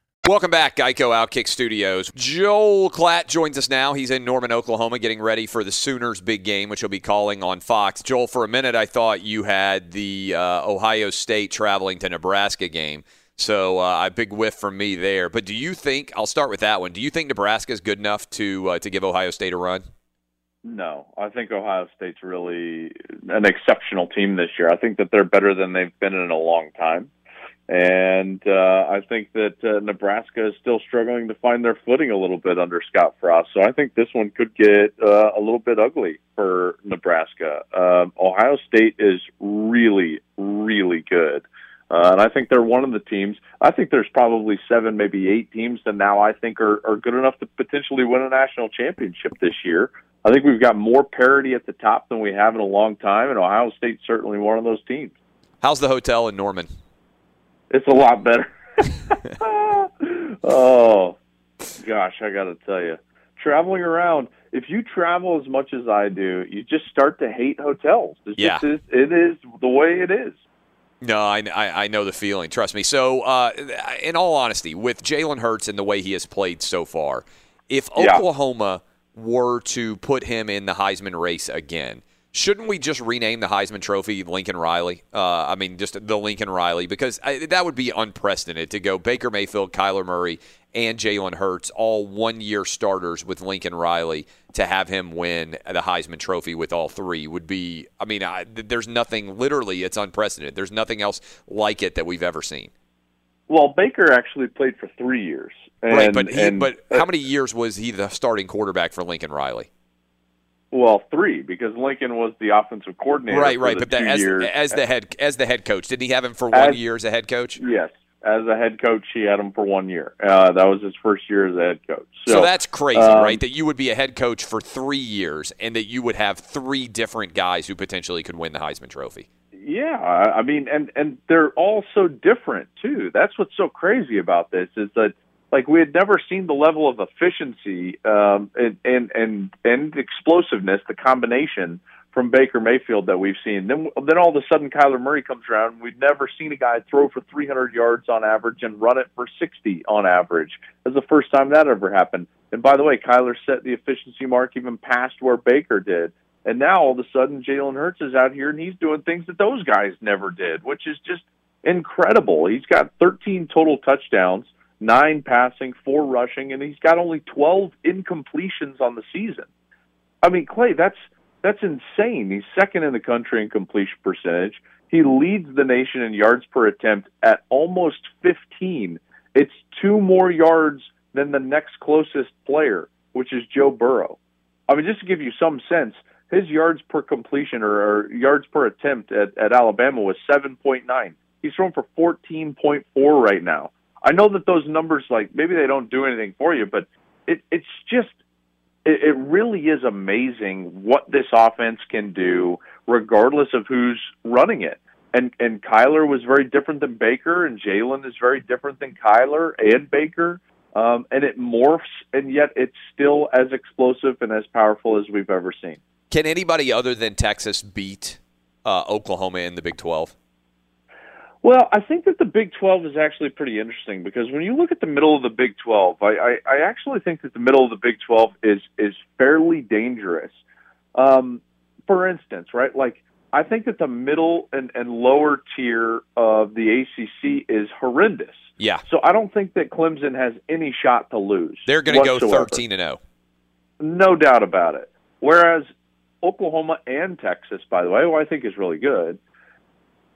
Welcome back, Geico Outkick Studios. Joel Klatt joins us now. He's in Norman, Oklahoma, getting ready for the Sooners' big game, which he'll be calling on Fox. Joel, for a minute, I thought you had the uh, Ohio State traveling to Nebraska game. So uh, a big whiff from me there. But do you think? I'll start with that one. Do you think Nebraska is good enough to uh, to give Ohio State a run? No, I think Ohio State's really an exceptional team this year. I think that they're better than they've been in a long time And uh, I think that uh, Nebraska is still struggling to find their footing a little bit under Scott Frost. So I think this one could get uh, a little bit ugly for Nebraska. Um, Ohio State is really, really good. Uh, and I think they're one of the teams. I think there's probably seven, maybe eight teams that now I think are, are good enough to potentially win a national championship this year. I think we've got more parity at the top than we have in a long time, and Ohio State's certainly one of those teams. How's the hotel in Norman? It's a lot better. oh, gosh, I got to tell you, traveling around. If you travel as much as I do, you just start to hate hotels. It's Yeah. just, it, it is the way it is. No, I, I, I know the feeling. Trust me. So, uh, in all honesty, with Jalen Hurts and the way he has played so far, if Yeah. Oklahoma were to put him in the Heisman race again, shouldn't we just rename the Heisman Trophy Lincoln Riley? Uh, I mean, just the Lincoln Riley, because I, that would be unprecedented to go Baker Mayfield, Kyler Murray, and Jalen Hurts, all one year starters with Lincoln Riley, to have him win the Heisman Trophy with all three would be, I mean, I, there's nothing, literally, it's unprecedented. There's nothing else like it that we've ever seen. Well, Baker actually played for three years. And, right, but he, and, but how many years was he the starting quarterback for Lincoln Riley? Well, three because Lincoln was the offensive coordinator. Right, right. But that, as as the head as the head coach, didn't he have him for one As- year as a head coach? yes, as a head coach, he had him for one year. Uh, that was his first year as a head coach. So, So, that's crazy, um, right? That you would be a head coach for three years, and that you would have three different guys who potentially could win the Heisman Trophy. Yeah, I I mean, and and they're all so different too. That's what's so crazy about this is that like we had never seen the level of efficiency um, and, and and and explosiveness, the combination from Baker Mayfield that we've seen. Then then all of a sudden Kyler Murray comes around. We've never seen a guy throw for 300 yards on average and run it for 60 on average. That's the first time that ever happened. And by the way, Kyler set the efficiency mark even past where Baker did. And now all of a sudden Jalen Hurts is out here and he's doing things that those guys never did, which is just incredible. He's got 13 total touchdowns, nine passing, four rushing, and he's got only 12 incompletions on the season. I mean, Clay, that's that's insane. He's second in the country in completion percentage. He leads the nation in yards per attempt at almost 15. It's two more yards than the next closest player, which is Joe Burrow. I mean, just to give you some sense, his yards per completion or, yards per attempt at, at Alabama was 7.9. He's thrown for 14.4 right now. I know that those numbers, like maybe they don't do anything for you, but it, it's just it, it really is amazing what this offense can do, regardless of who's running it. And and Kyler was very different than Baker, and Jalen is very different than Kyler and Baker. Um, and it morphs, and yet it's still as explosive and as powerful as we've ever seen. Can anybody other than Texas beat uh, Oklahoma in the Big Twelve? Well, I think that the Big 12 is actually pretty interesting because when you look at the middle of the Big 12, I, I, I actually think that the middle of the Big 12 is is fairly dangerous. Um, for instance, right, like I think that the middle and, and lower tier of the ACC is horrendous. Yeah, So I don't think that Clemson has any shot to lose. they're going to go thirteen and oh. zero. No doubt about it. Whereas Oklahoma and Texas, by the way, who I think is really good,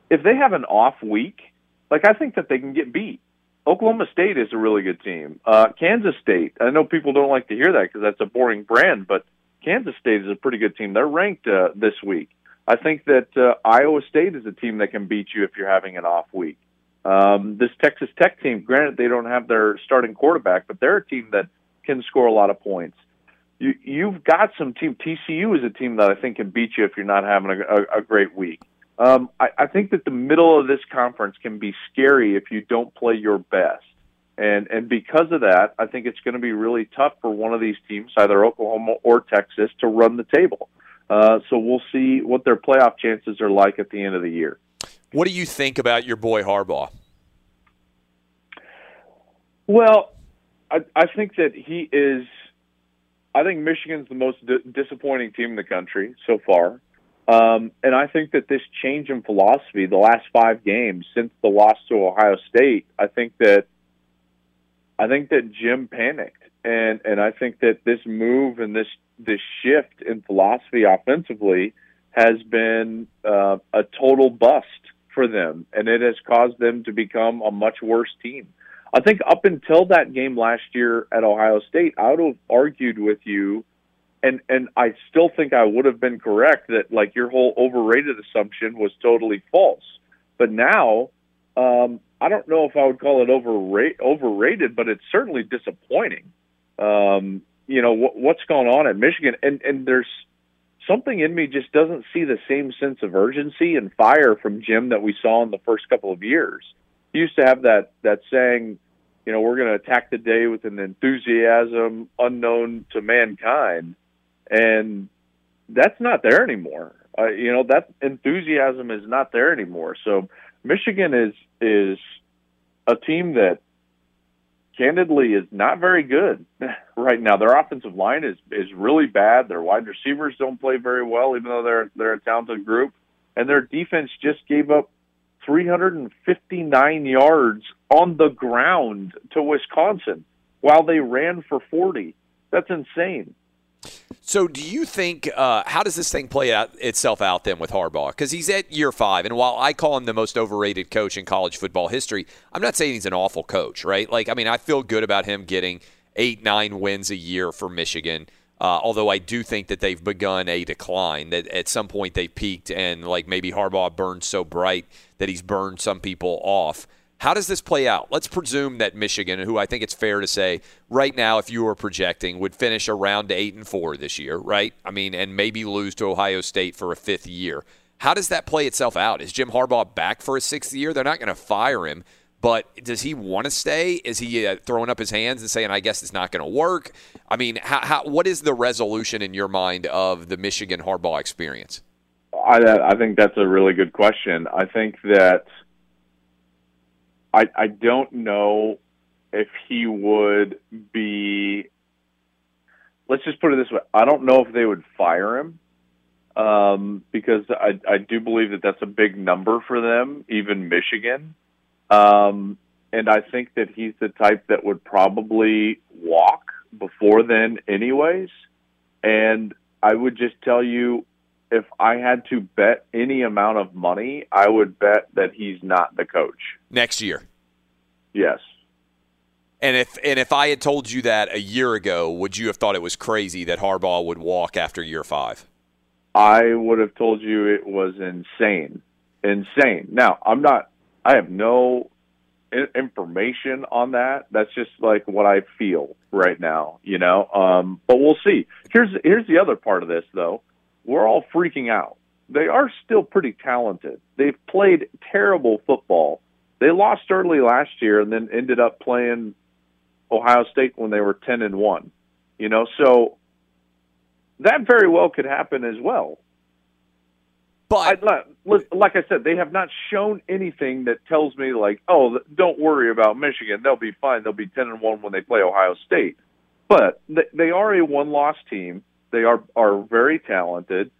if they have an off week, like I think that they can get beat. Oklahoma State is a really good team. Uh, Kansas State, I know people don't like to hear that because that's a boring brand, but Kansas State is a pretty good team. They're ranked uh, this week. I think that uh, Iowa State is a team that can beat you if you're having an off week. Um, this Texas Tech team, granted they don't have their starting quarterback, but they're a team that can score a lot of points. You, you've got some team. TCU is a team that I think can beat you if you're not having a, a, a great week. Um, I, I think that the middle of this conference can be scary if you don't play your best. And and because of that, I think it's going to be really tough for one of these teams, either Oklahoma or Texas, to run the table. Uh, so we'll see what their playoff chances are like at the end of the year. What do you think about your boy Harbaugh? Well, I, I think that he is. I think Michigan's the most di- disappointing team in the country so far. Um, and I think that this change in philosophy, the last five games since the loss to Ohio State, I think that I think that Jim panicked, and and I think that this move and this this shift in philosophy offensively has been uh, a total bust for them, and it has caused them to become a much worse team. I think up until that game last year at Ohio State, I would have argued with you, and and I still think I would have been correct that like your whole overrated assumption was totally false. But now, um, I don't know if I would call it overrate, overrated, but it's certainly disappointing. Um, you know what, what's going on at Michigan, and and there's something in me just doesn't see the same sense of urgency and fire from Jim that we saw in the first couple of years. He used to have that that saying, you know, we're going to attack the day with an enthusiasm unknown to mankind, and that's not there anymore. Uh, you know, that enthusiasm is not there anymore. So Michigan is is a team that candidly is not very good right now. Their offensive line is is really bad. Their wide receivers don't play very well, even though they're they're a talented group. And their defense just gave up 359 yards on the ground to Wisconsin while they ran for 40. That's insane. So, do you think uh, how does this thing play out itself out then with Harbaugh? Because he's at year five, and while I call him the most overrated coach in college football history, I'm not saying he's an awful coach, right? Like, I mean, I feel good about him getting eight, nine wins a year for Michigan. Uh, although I do think that they've begun a decline, that at some point they peaked, and like maybe Harbaugh burned so bright that he's burned some people off. How does this play out? Let's presume that Michigan, who I think it's fair to say right now, if you were projecting, would finish around eight and four this year, right? I mean, and maybe lose to Ohio State for a fifth year. How does that play itself out? Is Jim Harbaugh back for a sixth year? They're not going to fire him, but does he want to stay? Is he uh, throwing up his hands and saying, "I guess it's not going to work"? I mean, how, how, what is the resolution in your mind of the Michigan Harbaugh experience? I, I think that's a really good question. I think that I, I don't know if he would be. Let's just put it this way: I don't know if they would fire him um, because I, I do believe that that's a big number for them, even Michigan. Um, and I think that he's the type that would probably walk before then, anyways. And I would just tell you, if I had to bet any amount of money, I would bet that he's not the coach next year. Yes. And if and if I had told you that a year ago, would you have thought it was crazy that Harbaugh would walk after year five? I would have told you it was insane, insane. Now I'm not. I have no information on that. That's just like what I feel right now, you know. Um, but we'll see. Here's here's the other part of this though. We're all freaking out. They are still pretty talented. They've played terrible football. They lost early last year and then ended up playing Ohio State when they were 10 and 1. You know, so that very well could happen as well. But I, like I said, they have not shown anything that tells me like, oh, don't worry about Michigan; they'll be fine. They'll be ten and one when they play Ohio State. But they are a one-loss team. They are are very talented,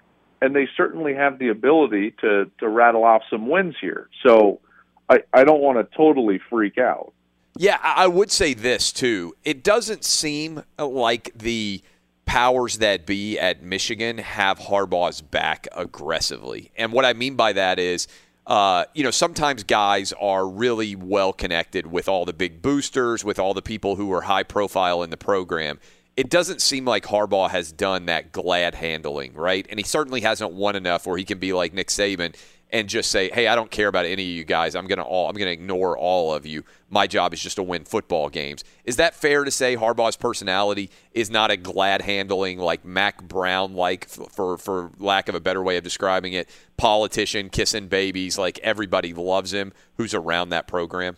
and they certainly have the ability to to rattle off some wins here. So I I don't want to totally freak out. Yeah, I would say this too. It doesn't seem like the powers that be at Michigan have Harbaugh's back aggressively. And what I mean by that is, uh, you know, sometimes guys are really well connected with all the big boosters, with all the people who are high profile in the program. It doesn't seem like Harbaugh has done that glad handling, right? And he certainly hasn't won enough where he can be like Nick Saban and just say, "Hey, I don't care about any of you guys. I'm gonna all I'm gonna ignore all of you. My job is just to win football games." Is that fair to say? Harbaugh's personality is not a glad handling like Mack Brown like for for lack of a better way of describing it, politician kissing babies. Like everybody loves him who's around that program.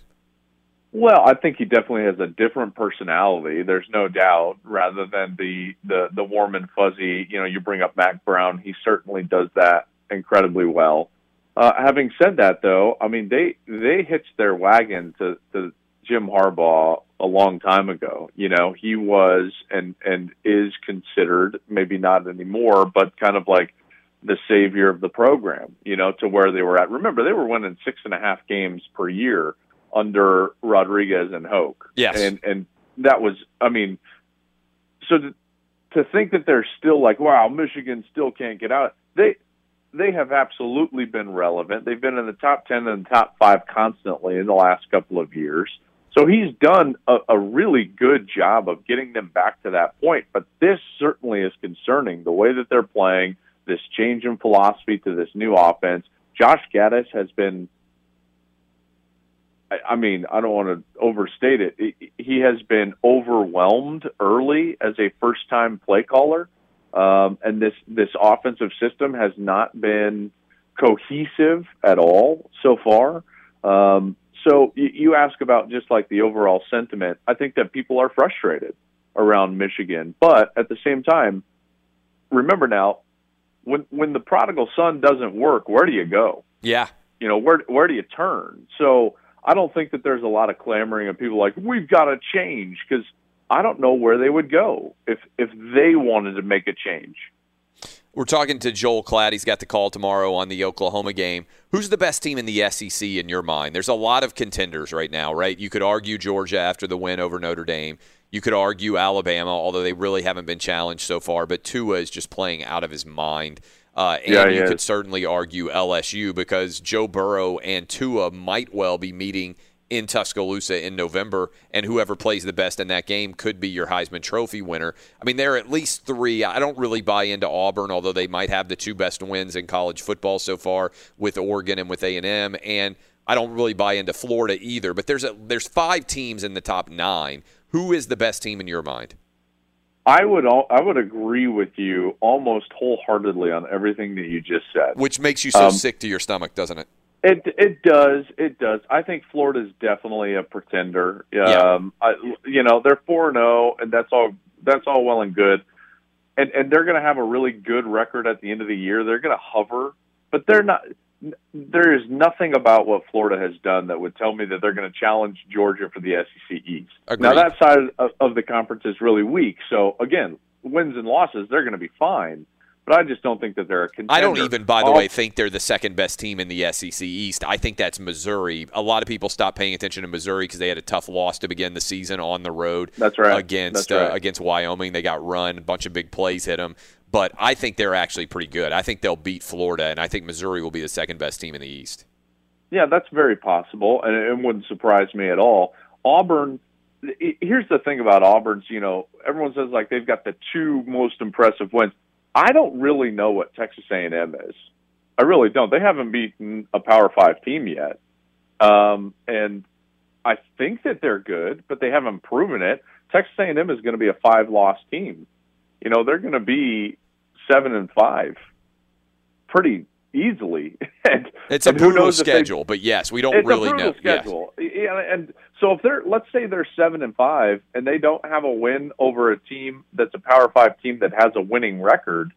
Well, I think he definitely has a different personality. There's no doubt. Rather than the the the warm and fuzzy, you know, you bring up Mack Brown. He certainly does that incredibly well. Uh, having said that, though, I mean they they hitched their wagon to, to Jim Harbaugh a long time ago. You know, he was and and is considered maybe not anymore, but kind of like the savior of the program. You know, to where they were at. Remember, they were winning six and a half games per year under Rodriguez and Hoke. Yes, and and that was, I mean, so to, to think that they're still like, wow, Michigan still can't get out. They they have absolutely been relevant. They've been in the top 10 and the top five constantly in the last couple of years. So he's done a, a really good job of getting them back to that point. But this certainly is concerning the way that they're playing, this change in philosophy to this new offense. Josh Gattis has been, I, mean, I don't want to overstate it. He- He has been overwhelmed early as a first time play caller. Um, and this, this offensive system has not been cohesive at all so far. Um, so you, you ask about just like the overall sentiment. I think that people are frustrated around Michigan, but at the same time, remember now, when when the prodigal son doesn't work, where do you go? Yeah. You know, where where do you turn? So I don't think that there's a lot of clamoring of people like we've got to change because I don't know where they would go if if they wanted to make a change. We're talking to Joel Klatt. He's got the call tomorrow on the Oklahoma game. Who's the best team in the SEC in your mind? There's a lot of contenders right now, right? You could argue Georgia after the win over Notre Dame. You could argue Alabama, although they really haven't been challenged so far. But Tua is just playing out of his mind. Uh, and Yeah, you is. could certainly argue LSU because Joe Burrow and Tua might well be meeting in Tuscaloosa in November, and whoever plays the best in that game could be your Heisman Trophy winner. I mean, there are at least three. I don't really buy into Auburn, although they might have the two best wins in college football so far with Oregon and with A and M, and I don't really buy into Florida either. But there's a there's five teams in the top nine. Who is the best team in your mind? I would all, I would agree with you almost wholeheartedly on everything that you just said. Which makes you so Um, sick to your stomach, doesn't it? It it does it does. I think Florida's definitely a pretender. Um, I, you know they're four and zero, and that's all that's all well and good, and and they're going to have a really good record at the end of the year. They're going to hover, but they're not. There is nothing about what Florida has done that would tell me that they're going to challenge Georgia for the SEC East. Now that side of, of the conference is really weak. So again, wins and losses, they're going to be fine. But I just don't think that they're a contender. I don't even, by the All- way, think they're the second best team in the SEC East. I think that's Missouri. A lot of people stopped paying attention to Missouri because they had a tough loss to begin the season on the road. That's right. Against That's right. Uh, against Wyoming, they got run. A bunch of big plays hit them. But I think they're actually pretty good. I think they'll beat Florida, and I think Missouri will be the second best team in the East. Yeah, that's very possible, and it wouldn't surprise me at all. Auburn. Here's the thing about Auburn's. You know, everyone says like they've got the two most impressive wins. I don't really know what Texas A&M is. I really don't. They haven't beaten a Power Five team yet, um, and I think that they're good, but they haven't proven it. Texas A&M is going to be a five-loss team. You know, they're going to be seven and five pretty easily. and It's a and brutal knows if they- schedule, but yes, we don't really know. Yes. schedule. Yeah, and so if they're let's say they're seven and five and they don't have a win over a team that's a Power Five team that has a winning record,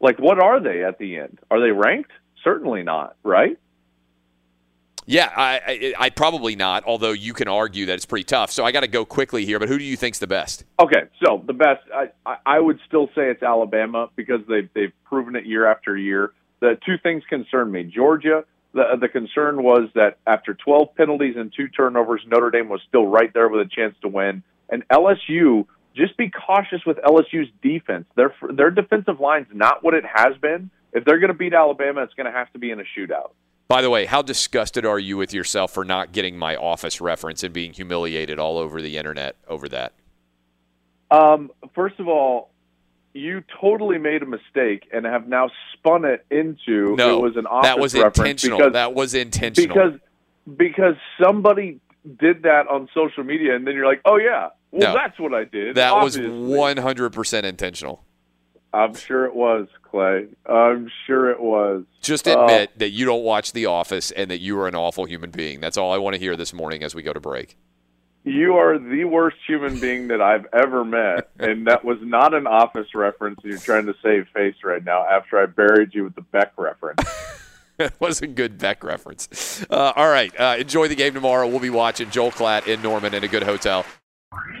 like what are they at the end? Are they ranked? Certainly not, right? Yeah, I, I, I probably not. Although you can argue that it's pretty tough. So I got to go quickly here. But who do you think's the best? Okay, so the best I, I, would still say it's Alabama because they've they've proven it year after year. The two things concern me. Georgia, the the concern was that after 12 penalties and two turnovers, Notre Dame was still right there with a chance to win. And LSU, just be cautious with LSU's defense. Their their defensive line's not what it has been. If they're going to beat Alabama, it's going to have to be in a shootout. By the way, how disgusted are you with yourself for not getting my office reference and being humiliated all over the internet over that? Um, first of all, you totally made a mistake and have now spun it into No, it was an office that was reference intentional. because- that was intentional. because because somebody did that on social media and then you're like, oh yeah, well No. that's what I did. that was 100% intentional. I'm sure it was Clay. I'm sure it was. Just Uh, admit that you don't watch The Office and that you are an awful human being. That's all I want to hear this morning as we go to break. you are the worst human being that I've ever met, and that was not an office reference. You're trying to save face right now after I buried you with the Beck reference. It was a good Beck reference. Uh, all right. Uh, enjoy the game tomorrow. We'll be watching Joel Klatt in Norman in a good hotel. You